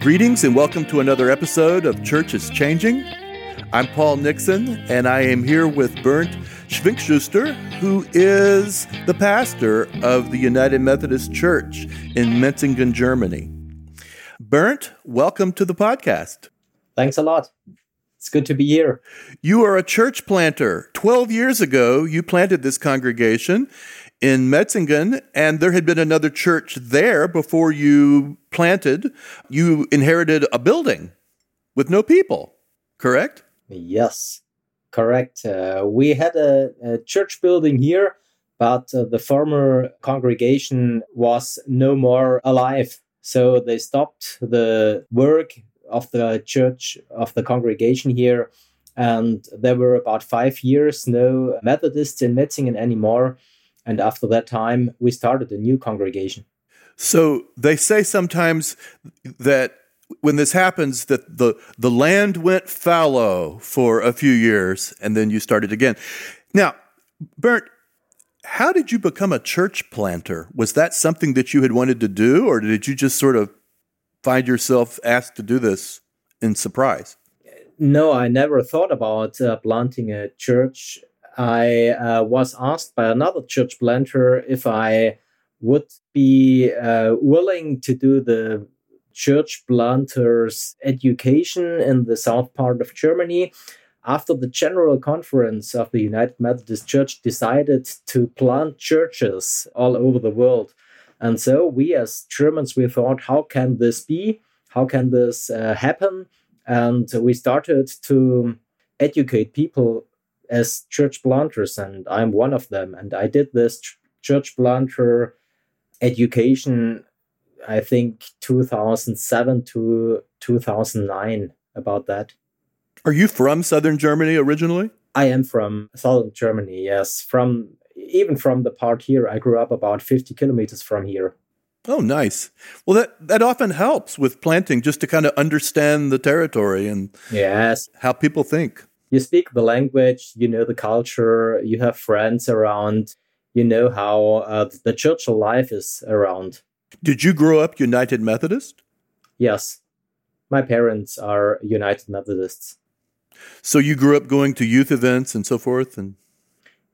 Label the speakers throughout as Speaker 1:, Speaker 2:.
Speaker 1: Greetings and welcome to another episode of Church is Changing. I'm Paul Nixon, and I am here with Bernd Schwenkschuster, who is the pastor of the United Methodist Church in Metzingen, Germany. Bernd, welcome to the podcast.
Speaker 2: Thanks a lot. It's good to be here.
Speaker 1: You are a church planter. 12 years ago, you planted this congregation in Metzingen, and there had been another church there before you planted. You inherited a building with no people, correct?
Speaker 2: Yes, correct. Uh, we had a, a, church building here, but uh, the former congregation was no more alive. So they stopped the work of the church, of the congregation here. And there were about five years no Methodists in Metzingen anymore. And after that time, we started a new congregation.
Speaker 1: So they say sometimes that when this happens, that the, the land went fallow for a few years and then you started again. Now, Bernd, how did you become a church planter? Was that something that you had wanted to do, or did you just sort of find yourself asked to do this in surprise?
Speaker 2: No, I never thought about uh, planting a church I uh, was asked by another church planter if I would be uh, willing to do the church planters education in the south part of Germany after the general conference of the United Methodist Church decided to plant churches all over the world. And so we as Germans, we thought, how can this be? How can this uh, happen? And we started to educate people as church planters, and I'm one of them. And I did this ch- church planter education, I think 2007 to 2009, about that.
Speaker 1: Are you from southern Germany originally?
Speaker 2: I am from southern Germany, yes. From even from the part here, I grew up about 50 kilometers from here.
Speaker 1: Oh, nice. Well, that, that often helps with planting just to kind of understand the territory and
Speaker 2: yes.
Speaker 1: how people think
Speaker 2: you speak the language, you know the culture, you have friends around, you know how uh, the church life is around.
Speaker 1: Did you grow up United Methodist?
Speaker 2: Yes. My parents are United Methodists.
Speaker 1: So you grew up going to youth events and so forth and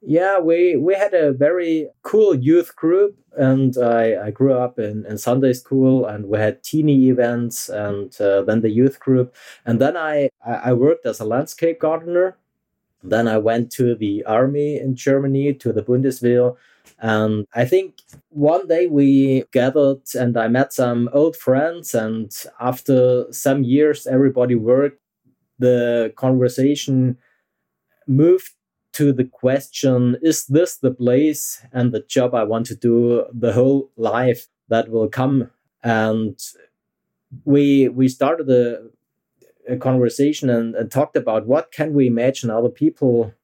Speaker 2: yeah, we we had a very cool youth group, and I, I grew up in, in Sunday school, and we had teeny events, and uh, then the youth group, and then I I worked as a landscape gardener. Then I went to the army in Germany to the Bundeswehr, and I think one day we gathered and I met some old friends, and after some years, everybody worked. The conversation moved to the question is this the place and the job I want to do the whole life that will come? And we we started a, a conversation and, and talked about what can we imagine other people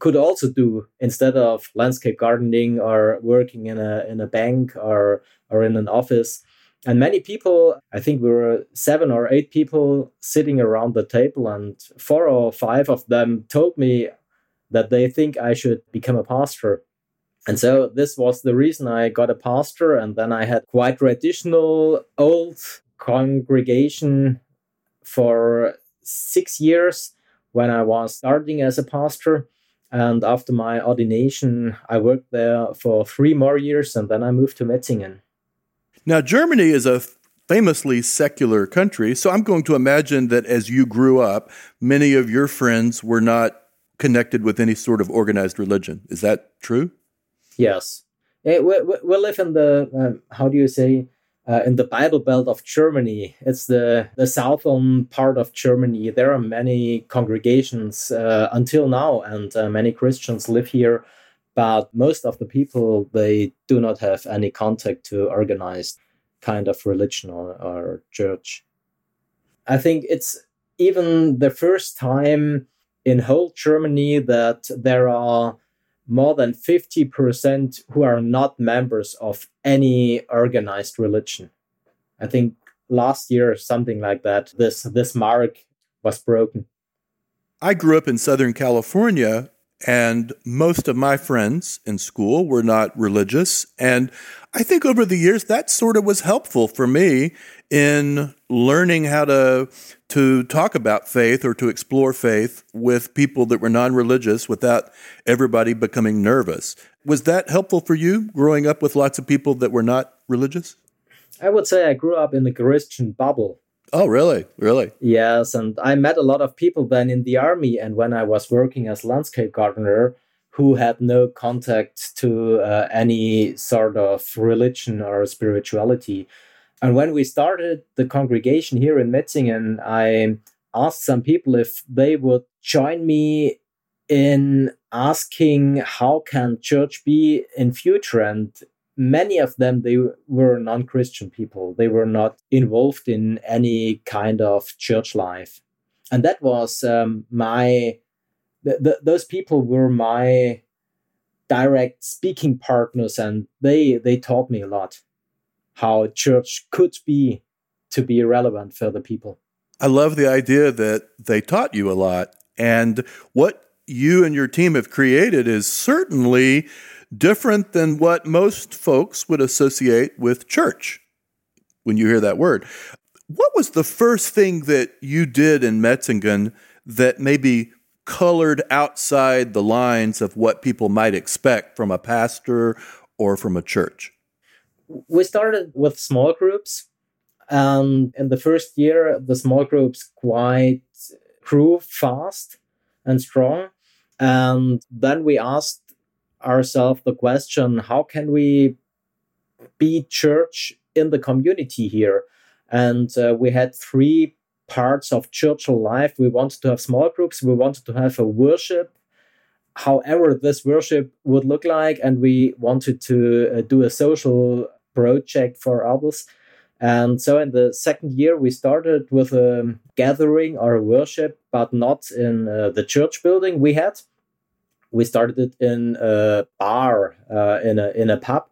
Speaker 2: could also do instead of landscape gardening or working in a in a bank or or in an office. And many people, I think we were seven or eight people sitting around the table, and four or five of them told me that they think I should become a pastor. And so this was the reason I got a pastor. And then I had quite traditional old congregation for six years when I was starting as a pastor. And after my ordination, I worked there for three more years and then I moved to Metzingen.
Speaker 1: Now, Germany is a famously secular country. So I'm going to imagine that as you grew up, many of your friends were not connected with any sort of organized religion. Is that true?
Speaker 2: Yes. we, we, live in the, um, how do you say, uh, in the Bible Belt of Germany. It's the, the southern part of Germany. There are many congregations uh, until now, and uh, many Christians live here. But most of the people, they do not have any contact to organized kind of religion or, or church. I think it's even the first time in whole Germany that there are more than 50% who are not members of any organized religion. I think last year something like that this this mark was broken.
Speaker 1: I grew up in Southern California and most of my friends in school were not religious and I think over the years that sort of was helpful for me in learning how to to talk about faith or to explore faith with people that were non-religious without everybody becoming nervous. Was that helpful for you growing up with lots of people that were not religious?
Speaker 2: I would say I grew up in a Christian bubble.
Speaker 1: Oh, really? Really?
Speaker 2: Yes, and I met a lot of people then in the army and when I was working as landscape gardener who had no contact to uh, any sort of religion or spirituality. And when we started the congregation here in Metzingen, I asked some people if they would join me in asking how can church be in future and many of them they were non-christian people. They were not involved in any kind of church life. And that was um, my th- th- those people were my direct speaking partners and they they taught me a lot how church could be to be relevant for the people.
Speaker 1: I love the idea that they taught you a lot. And what you and your team have created is certainly different than what most folks would associate with church when you hear that word. What was the first thing that you did in Metzingen that maybe colored outside the lines of what people might expect from a pastor or from a church?
Speaker 2: We started with small groups and in the first year the small groups quite grew fast and strong. And then we asked ourselves the question how can we be church in the community here? And uh, we had three parts of church life. We wanted to have small groups. We wanted to have a worship however this worship would look like and we wanted to uh, do a social project for others. And so in the second year, we started with a gathering or a worship, but not in uh, the church building we had. We started it in a bar, uh, in, a, in a pub.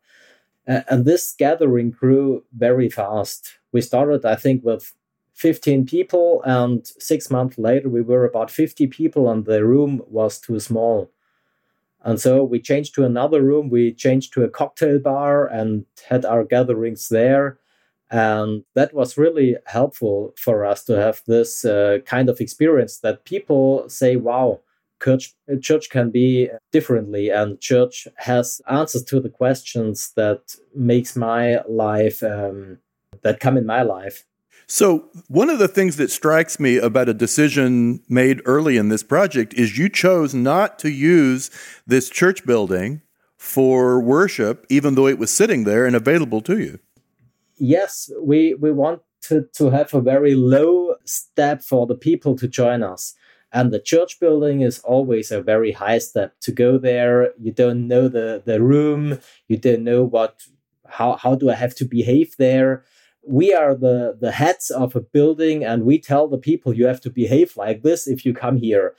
Speaker 2: and this gathering grew very fast. We started, I think, with 15 people, and six months later, we were about 50 people, and the room was too small. And so we changed to another room. We changed to a cocktail bar and had our gatherings there. And that was really helpful for us to have this uh, kind of experience that people say, wow, church, church can be differently and church has answers to the questions that makes my life, um, that come in my life.
Speaker 1: So, one of the things that strikes me about a decision made early in this project is you chose not to use this church building for worship, even though it was sitting there and available to you.
Speaker 2: Yes, we, we want to, to have a very low step for the people to join us. And the church building is always a very high step to go there. You don't know the, the room, you don't know what how, how do I have to behave there we are the the heads of a building and we tell the people you have to behave like this if you come here.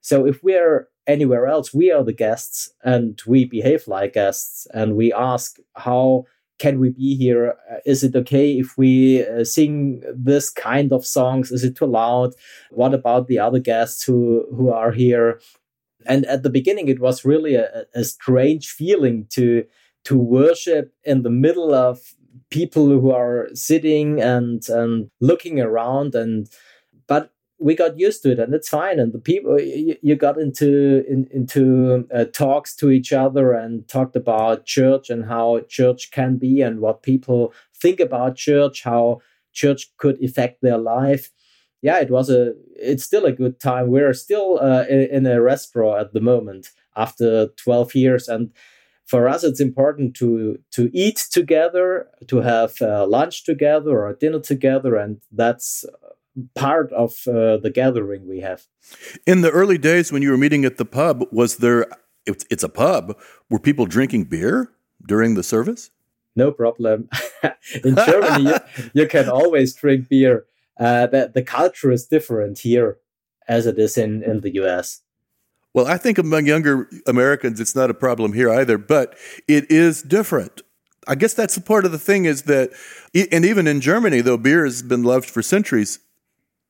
Speaker 2: So if we're anywhere else we are the guests and we behave like guests and we ask how can we be here? Uh, it okay if we uh, sing this kind of songs? Is it too loud? What about the other guests who who are here? And at the beginning it was really a, a strange feeling to to worship in the middle of people who are sitting and and looking around and but we got used to it and it's fine. And the people you, you got into in, into uh, talks to each other and talked about church and how church can be and what people think about church how church could affect their life. Yeah it was a it's still a good time. We're still uh, in, in a restaurant at the moment after 12 years and for us it's important to to eat together to have uh, lunch together or dinner together and that's part of uh, the gathering we have.
Speaker 1: In the early days when you were meeting at the pub was there it's, it's a pub were people drinking beer during the service?
Speaker 2: No problem. In germany you, you, can always drink beer. Uh, the, the culture is different here as it is in, in the us
Speaker 1: well, I think among younger Americans, it's not a problem here either, but it is different. I guess that's the part of the thing is that, and even in Germany, though beer has been loved for centuries,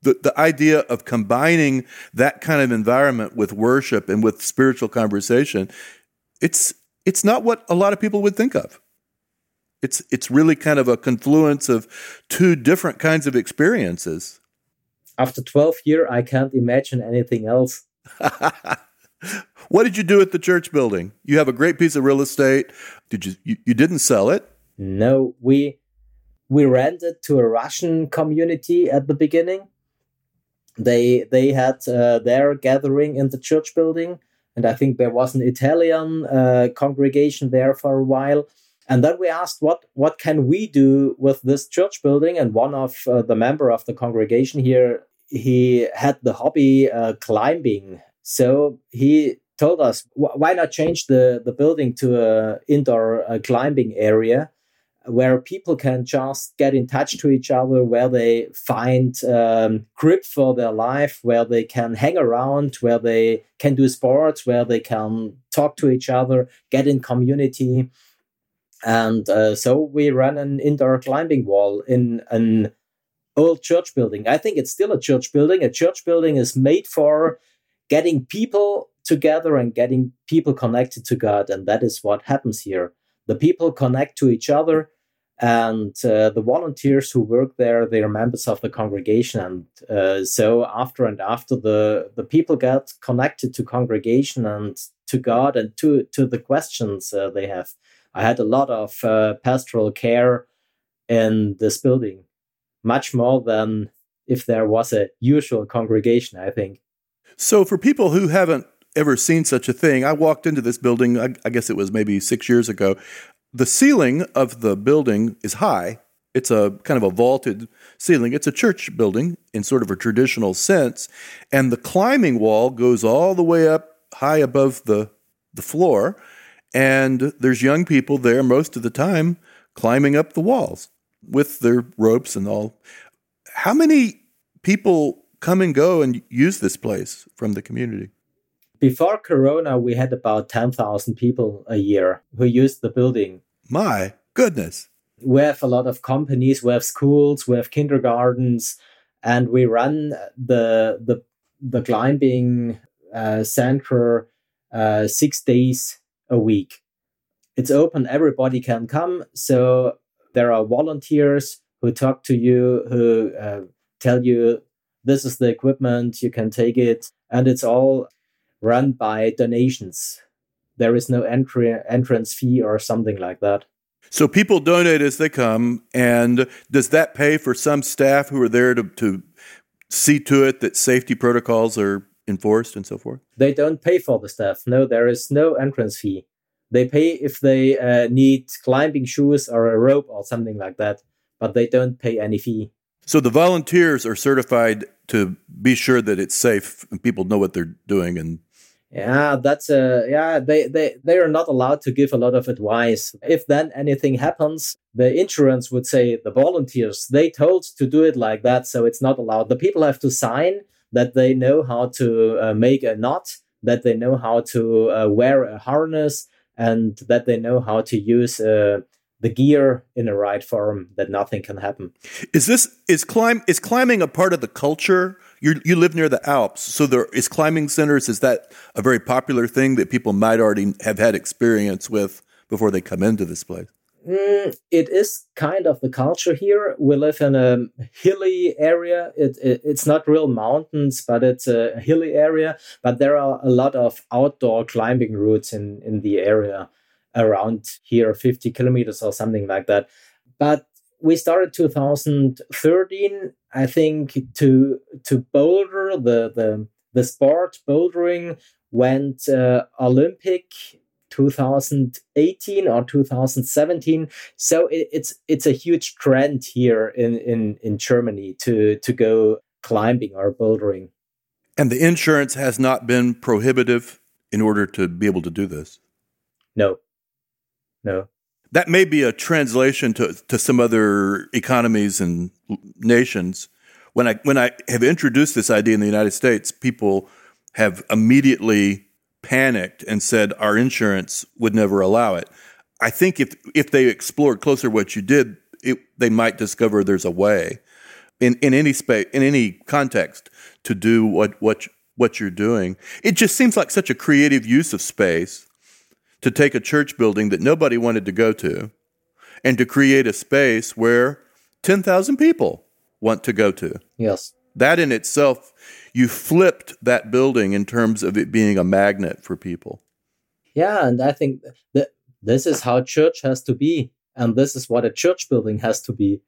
Speaker 1: the, the idea of combining that kind of environment with worship and with spiritual conversation, it's it's not what a lot of people would think of. It's it's really kind of a confluence of two different kinds of experiences.
Speaker 2: After 12 years, I can't imagine anything else.
Speaker 1: what did you do at the church building? You have a great piece of real estate. Did you you, you didn't sell it?
Speaker 2: No, we we rented to a Russian community at the beginning. They they had uh, their gathering in the church building, and I think there was an Italian uh, congregation there for a while. And then we asked what what can we do with this church building? And one of uh, the member of the congregation here he had the hobby uh, climbing, so he told us why not change the the building to a indoor climbing area where people can just get in touch to each other, where they find um, grip for their life, where they can hang around, where they can do sports, where they can talk to each other, get in community. And uh, so we ran an indoor climbing wall in an old church building. I think it's still a church building. A church building is made for getting people together and getting people connected to God. And that is what happens here. The people connect to each other and uh, the volunteers who work there they are members of the congregation and uh, so after and after the the people get connected to congregation and to god and to to the questions uh, they have i had a lot of uh, pastoral care in this building much more than if there was a usual congregation i think
Speaker 1: so for people who haven't ever seen such a thing i walked into this building I, I guess it was maybe six years ago the ceiling of the building is high. It's a kind of a vaulted ceiling. It's a church building in sort of a traditional sense. And the climbing wall goes all the way up high above the, the floor. And there's young people there most of the time climbing up the walls with their ropes and all. How many people come and go and use this place from the community?
Speaker 2: Before Corona, we had about 10,000 people a year who used the building.
Speaker 1: My goodness.
Speaker 2: We have a lot of companies, we have schools, we have kindergartens, and we run the, the, the climbing uh, center uh, six days a week. It's open, everybody can come. So there are volunteers who talk to you, who uh, tell you this is the equipment, you can take it, and it's all run by donations. There is no entry entrance fee or something like that.
Speaker 1: So people donate as they come, and does that pay for some staff who are there to, to see to it that safety protocols are enforced and so forth?
Speaker 2: They don't pay for the staff. No, there is no entrance fee. They pay if they uh, need climbing shoes or a rope or something like that, but they don't pay any fee.
Speaker 1: So the volunteers are certified to be sure that it's safe and people know what they're doing and
Speaker 2: yeah that's a yeah they they they are not allowed to give a lot of advice. If then anything happens the insurance would say the volunteers they told to do it like that so it's not allowed. The people have to sign that they know how to uh, make a knot that they know how to uh, wear a harness and that they know how to use uh, the gear in the right form that nothing can happen.
Speaker 1: Is this is climb is climbing a part of the culture? You you live near the Alps, so there is climbing centers. Is that a very popular thing that people might already have had experience with before they come into this place?
Speaker 2: Mm, it is kind of the culture here. We live in a hilly area. It, it, it's not real mountains, but it's a hilly area. But there are a lot of outdoor climbing routes in in the area around here 50 kilometers or something like that. But we started 2013 i think to to boulder the the the sport bouldering went uh, olympic 2018 or 2017 so it, it's it's a huge trend here in in in germany to to go climbing or bouldering.
Speaker 1: And the insurance has not been prohibitive in order to be able to do this?
Speaker 2: No no.
Speaker 1: That may be a translation to, to some other economies and nations. When I when I have introduced this idea in the United States, people have immediately panicked and said our insurance would never allow it. I think if if they explored closer what you did, it, they might discover there's a way in, in any space in any context to do what what what you're doing. It just seems like such a creative use of space to take a church building that nobody wanted to go to and to create a space where 10,000 people want to go to.
Speaker 2: Yes.
Speaker 1: That in itself, you flipped that building in terms of it being a magnet for people.
Speaker 2: Yeah, and I think that this is how church has to be. And this is what a church building has to be.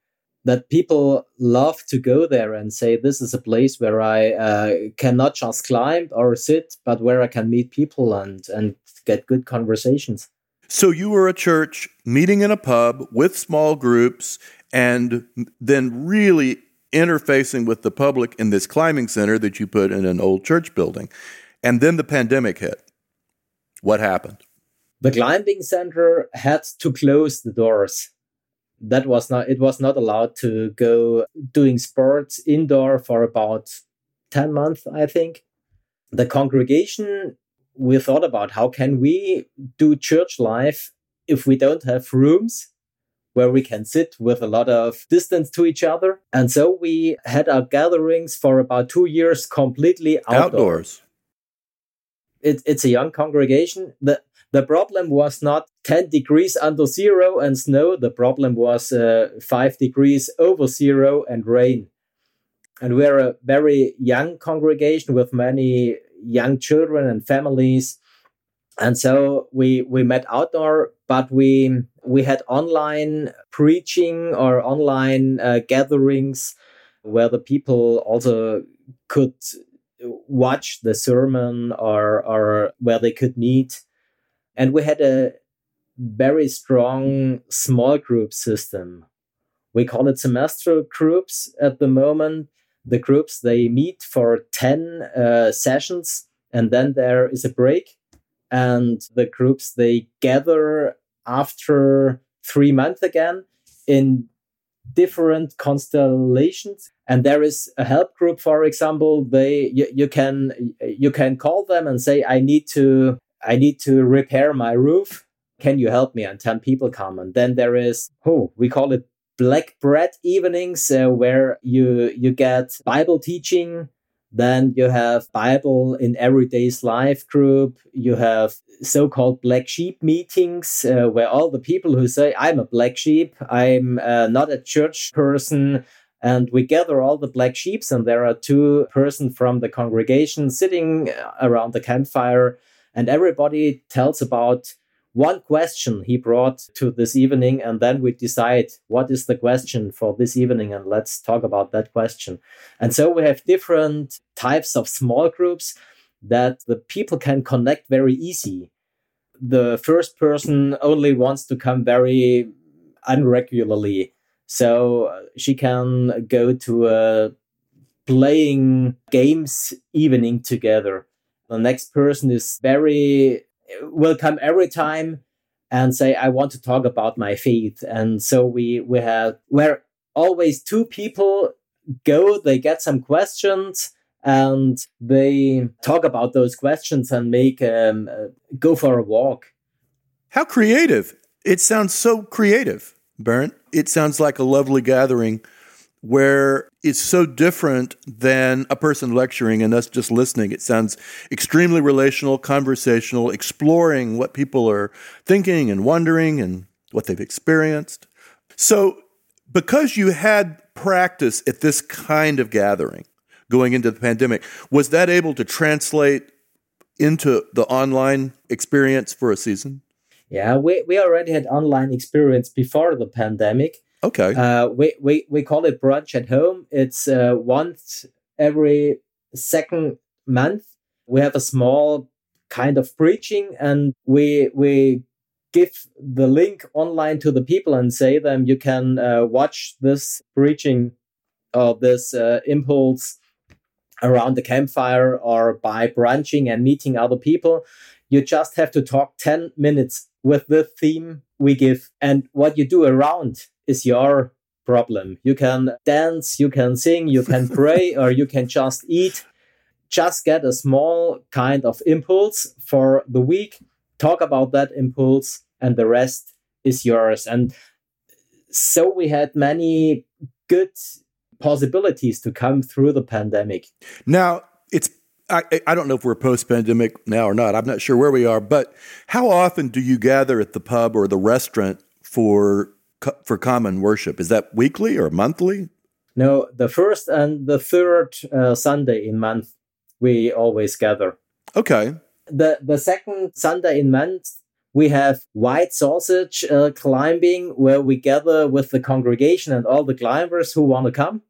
Speaker 2: That people love to go there and say, This is a place where I uh, cannot just climb or sit, but where I can meet people and, and get good conversations.
Speaker 1: So you were a church meeting in a pub with small groups and then really interfacing with the public in this climbing center that you put in an old church building. And then the pandemic hit. What happened?
Speaker 2: The climbing center had to close the doors. That was not it was not allowed to go doing sports indoor for about 10 months, I think. The congregation we thought about how can we do church life if we don't have rooms where we can sit with a lot of distance to each other. And so we had our gatherings for about two years completely outdoors. outdoors. It, it's a young congregation. The, the problem was not 10 degrees under zero and snow. The problem was uh, five degrees over zero and rain. And we're a very young congregation with many young children and families. And so we we met outdoor, but we we had online preaching or online uh, gatherings where the people also could watch the sermon or or where they could meet, and we had a very strong small group system. We call it semester groups at the moment. The groups they meet for 10 uh, sessions and then there is a break. And the groups they gather after three months again in different constellations. And there is a help group for example. They you, you can you can call them and say i need to i need to repair my roof. Can you help me? And 10 people come. And then there is oh we call it black bread evenings uh, where you you get Bible teaching. Then you have Bible in everyday's life group. You have so-called black sheep meetings uh, where all the people who say I'm a black sheep, I'm uh, not a church person, and we gather all the black sheeps, and there are two person from the congregation sitting around the campfire, and everybody tells about one question he brought to this evening, and then we decide what is the question for this evening, and let's talk about that question. And so we have different types of small groups that the people can connect very easy. The first person only wants to come very unregularly. So uh, she can go to a playing games evening together. The next person is very will come every time and say, I want to talk about my faith. And so we, we have where always two people go, they get some questions and they talk about those questions and make um, uh, go for a walk.
Speaker 1: How creative! It sounds so creative, Bernd. It sounds like a lovely gathering where it's so different than a person lecturing and us just listening. It sounds extremely relational, conversational, exploring what people are thinking and wondering and what they've experienced. So, because you had practice at this kind of gathering going into the pandemic, was that able to translate into the online experience for a season?
Speaker 2: Yeah, we, we already had online experience before the pandemic
Speaker 1: Okay.
Speaker 2: Uh, we, we, we call it brunch at home. It's uh, once every second month. We have a small kind of preaching and we, we give the link online to the people and say them, you can uh, watch this preaching or this uh, impulse around the campfire or by brunching and meeting other people. You just have to talk 10 minutes with the theme we give and what you do around is your problem. You can dance, you can sing, you can pray, or you can just eat. Just get a small kind of impulse for the week, talk about that impulse, and the rest is yours. And so we had many good possibilities to come through the pandemic.
Speaker 1: Now, it's I, I don't know if we're post pandemic now or not. I'm not sure where we are, but how often do you gather at the pub or the restaurant for for common worship? Is that weekly or monthly?
Speaker 2: No, the first and the third uh, Sunday in month we always gather.
Speaker 1: Okay.
Speaker 2: The the second Sunday in month we have white sausage uh, climbing where we gather with the congregation and all the climbers who want to come.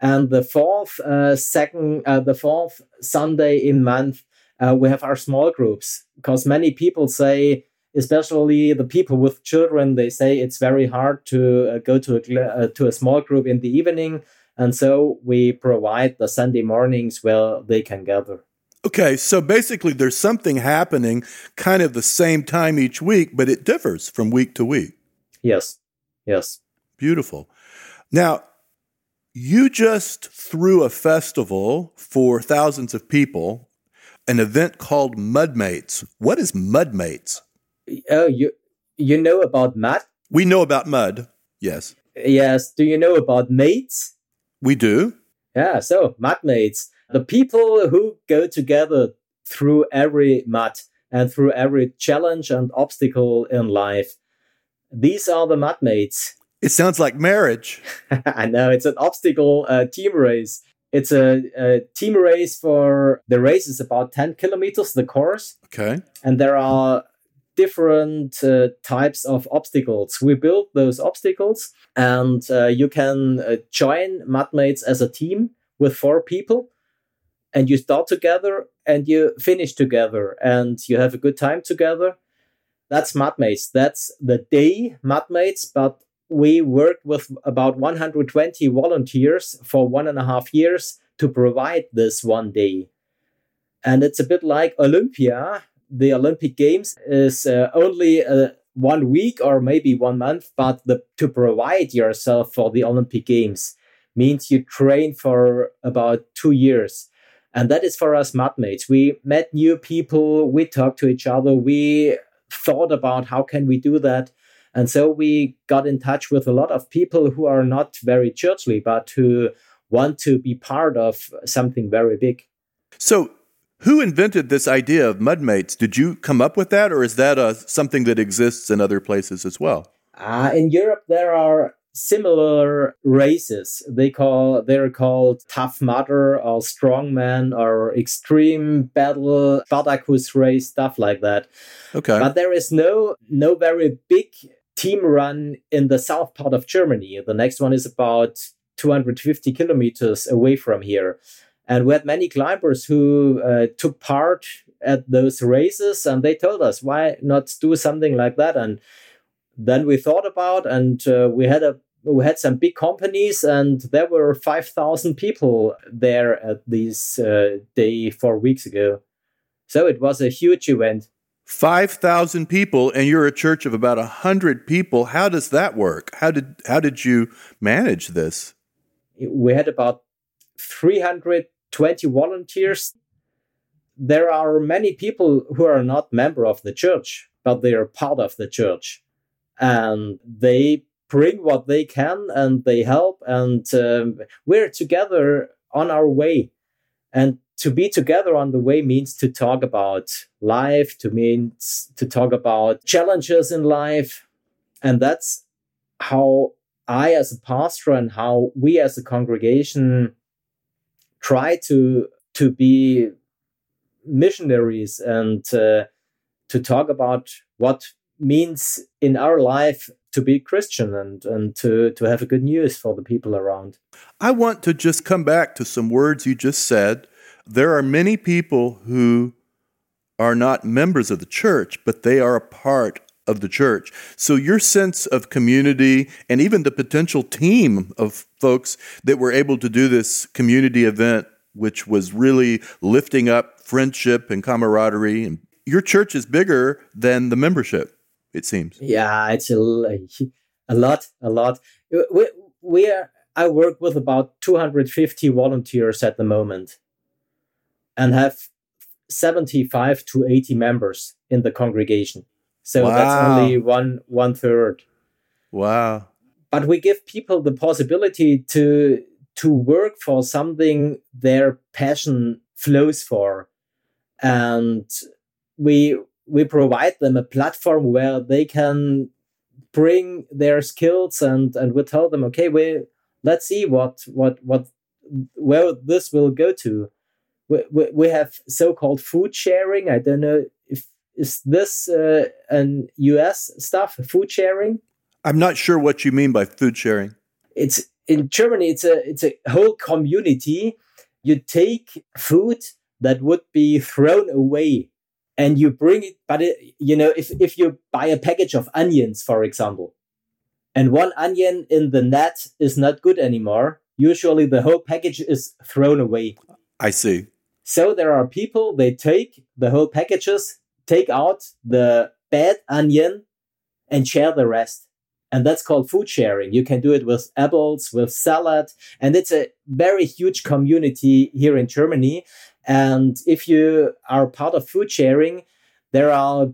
Speaker 2: And the fourth uh, second uh, the fourth Sunday in month uh, we have our small groups. Because many people say especially the people with children they say it's very hard to uh, go to a uh, to a small group in the evening. And so we provide the sunday mornings where they can gather.
Speaker 1: Okay so basically there's something happening kind of the same time each week but it differs from week to week.
Speaker 2: Yes. Yes.
Speaker 1: Beautiful. Now you just threw a festival for thousands of people an event called mudmates what is mudmates
Speaker 2: Oh, you you know about mud?
Speaker 1: We know about mud. Yes.
Speaker 2: Yes. Do you know about mates?
Speaker 1: We do.
Speaker 2: Yeah. So mudmates, the people who go together through every mud and through every challenge and obstacle in life. These are the mud mates.
Speaker 1: It sounds like marriage.
Speaker 2: I know it's an obstacle uh, team race. It's a, a, team race for the race is about 10 kilometers, the course.
Speaker 1: Okay.
Speaker 2: And there are different uh, types of obstacles. We build those obstacles, and uh, you can uh, join Mudmates as a team with four people, and you start together and you finish together, and you have a good time together. That's Mudmates. That's the day Mudmates, but we worked with about 120 volunteers for one and a half years to provide this one day. And it's a bit like Olympia, the Olympic Games is uh, only uh, one week or maybe one month, but the, to provide yourself for the Olympic Games means you train for about two years. And that is for us mudmates. We met new people, we talked to each other, we thought about how can we do that. And so we got in touch with a lot of people who are not very churchly, but who want to be part of something very big.
Speaker 1: So who invented this idea of mudmates? Did you come up with that, or is that uh, something that exists in other places as well?
Speaker 2: Uh, in Europe, there are similar races. They call they're called tough mudder or strongman or extreme battle Spartacus race stuff like that.
Speaker 1: Okay,
Speaker 2: but there is no no very big team run in the south part of Germany. The next one is about 250 kilometers away from here. And we had many climbers who uh, took part at those races and they told us, why not do something like that? And then we thought about and uh, we had a we had some big companies and there were 5000 people there at this uh, day 4 weeks ago so it was a huge event
Speaker 1: 5000 people and you're a church of about 100 people. How does that work? How did how did you manage this?
Speaker 2: We had about 320 volunteers. There are many people who are not member of the church but they are part of the church. And they bring what they can and they help and um, we're together on our way. And to be together on the way means to talk about life to means to talk about challenges in life and that's how i as a pastor and how we as a congregation try to to be missionaries and uh, to talk about what means in our life to be Christian and and to to have a good news for the people around.
Speaker 1: I want to just come back to some words you just said. There are many people who are not members of the church, but they are a part of the church. So your sense of community and even the potential team of folks that were able to do this community event, which was really lifting up friendship and camaraderie. And your church is bigger than the membership, it seems.
Speaker 2: Yeah, it's a, a lot, a lot. We, we are, I work with about 250 volunteers at the moment and have 75 to 80 members in the congregation. So wow. that's only one one third.
Speaker 1: Wow.
Speaker 2: But we give people the possibility to to work for something their passion flows for. And we we provide them a platform where they can bring their skills and and we tell them okay we let's see what what what where this will go to we, we, we have so-called food sharing. I don't know if is this uh, an us stuff food sharing?
Speaker 1: I'm not sure what you mean by food sharing.
Speaker 2: It's in germany it's a it's a whole community. You take food that would be thrown away and you bring it but it, you know if, if you buy a package of onions for example and one onion in the net is not good anymore usually the whole package is thrown away.
Speaker 1: I see
Speaker 2: so there are people they take the whole packages take out the bad onion and share the rest. And that's called food sharing. You can do it with apples with salad. And it's a very huge community here in germany. And if you are part of food sharing, there are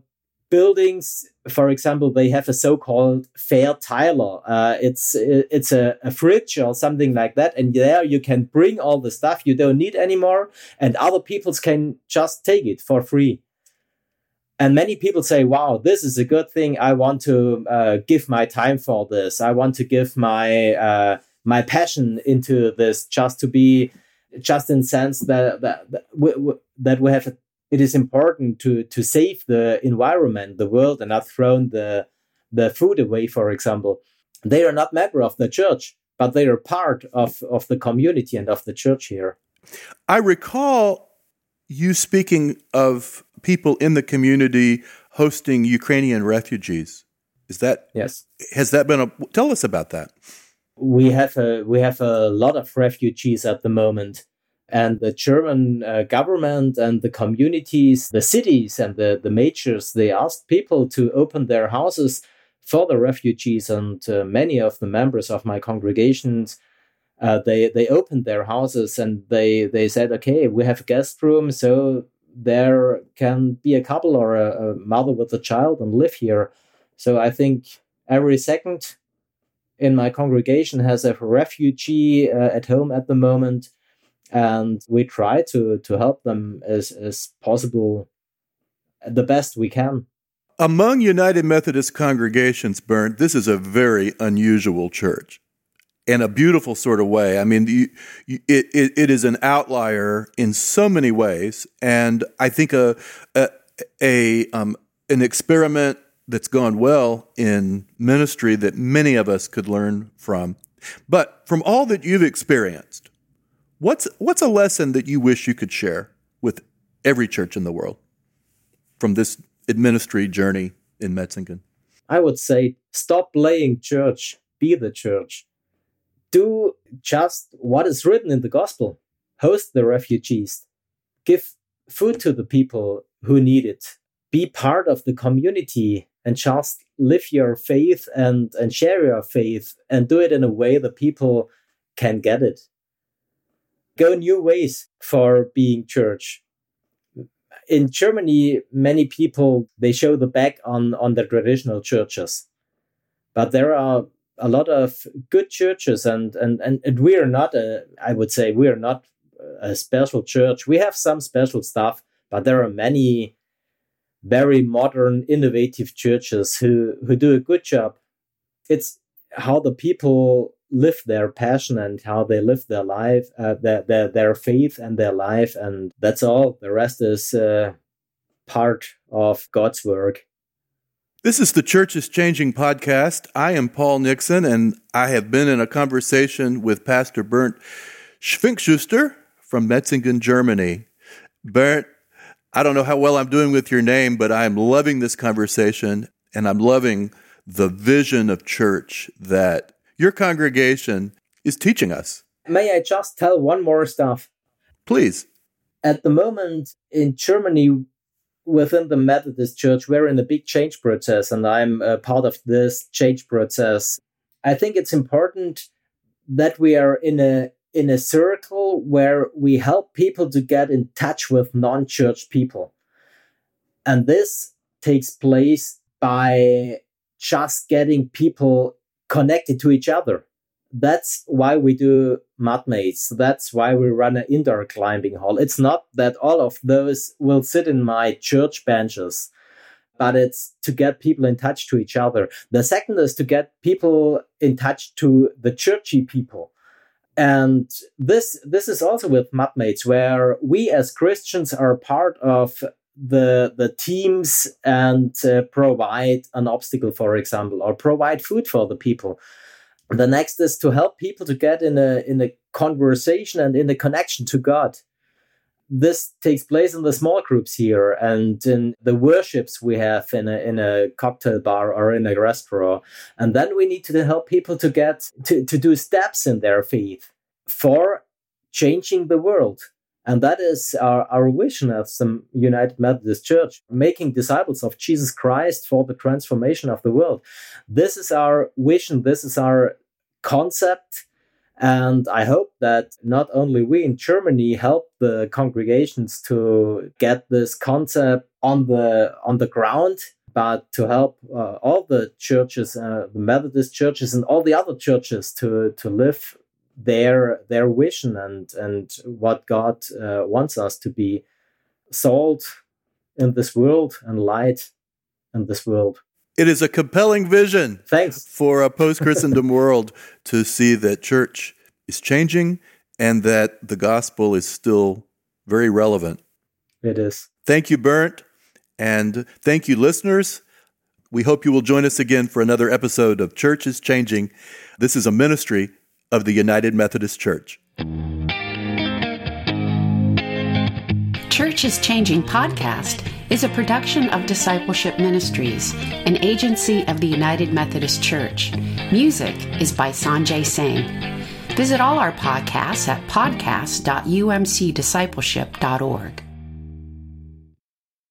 Speaker 2: buildings, for example, they have a so-called Verteiler. Uh, it's it's a, a, fridge or something like that, and there you can bring all the stuff you don't need anymore, and other people can just take it for free. And many people say, "Wow, this is a good thing. I want to uh, give my time for this. I want to give my uh, my passion into this, just to be." just in sense that that that we, that we have it is important to to save the environment, the world, and not throw the the food away. For example, they are not member of the church, but they are part of of the community and of the church here.
Speaker 1: I recall you speaking of people in the community hosting Ukrainian refugees. Is that
Speaker 2: yes?
Speaker 1: Has that been a? Tell us about that
Speaker 2: we have a we have a lot of refugees at the moment and the german uh, government and the communities the cities and the, the majors they asked people to open their houses for the refugees and uh, many of the members of my congregations uh, they they opened their houses and they they said okay we have a guest room so there can be a couple or a, a mother with a child and live here. So i think every second in my congregation has a refugee uh, at home at the moment and we try to to help them as as possible the best we can
Speaker 1: among united methodist congregations bernd this is a very unusual church in a beautiful sort of way i mean it, it, it is an outlier in so many ways and i think a a, a um, an experiment that's gone well in ministry that many of us could learn from. But from all that you've experienced, what's what's a lesson that you wish you could share with every church in the world from this ministry journey in Metzingen?
Speaker 2: I would say stop playing church, be the church. Do just what is written in the gospel. Host the refugees. Give food to the people who need it. Be part of the community and just live your faith and and share your faith and do it in a way that people can get it go new ways for being church. In germany many people they show the back on on the traditional churches. But there are a lot of good churches and and and, and we are not a i would say we are not a special church. We have some special stuff but there are many very modern, innovative churches who who do a good job. It's how the people live their passion and how they live their life, uh, their, their their faith and their life, and that's all. The rest is uh, part of God's work.
Speaker 1: This is the Church is Changing podcast. I am Paul Nixon, and I have been in a conversation with Pastor Bernd Schwinkschuster from Metzingen, Germany. Bernd, I don't know how well I'm doing with your name, but I'm loving this conversation and I'm loving the vision of church that your congregation is teaching us.
Speaker 2: May I just tell one more stuff?
Speaker 1: Please.
Speaker 2: At the moment in Germany, within the Methodist Church, we're in a big change process, and I'm a part of this change process. I think it's important that we are in a in a circle where we help people to get in touch with non church people. And this takes place by just getting people connected to each other. That's why we do mudmates. That's why we run an indoor climbing hall. It's not that all of those will sit in my church benches. but it's to get people in touch to each other. The second is to get people in touch to the churchy people. And this this is also with Mudmates, where we as Christians are part of the the teams and uh, provide an obstacle, for example, or provide food for the people. The next is to help people to get in a in a conversation and in a connection to God this takes place in the small groups here and in the worships we have in a, in a cocktail bar or in a restaurant. And then we need to help people to get to, to do steps in their faith for changing the world. And that is our, our vision of some United Methodist Church, making disciples of Jesus Christ for the transformation of the world. This is our vision. This is our concept and I hope that not only we in Germany help the congregations to get this concept on the on the ground, but to help uh, all the churches, uh, the Methodist churches, and all the other churches to to live their their vision and and what God uh, wants us to be salt in this world and light in this world.
Speaker 1: It is a compelling vision.
Speaker 2: Thanks.
Speaker 1: For a post Christendom world to see that church is changing and that the gospel is still very relevant.
Speaker 2: It is.
Speaker 1: Thank you, Bernd. And thank you, listeners. We hope you will join us again for another episode of Church is Changing. This is a ministry of the United Methodist Church.
Speaker 3: Church is Changing podcast is a production of Discipleship Ministries, an agency of the United Methodist Church. Music is by Sanjay Singh. Visit all our podcasts at podcast.umcdiscipleship.org.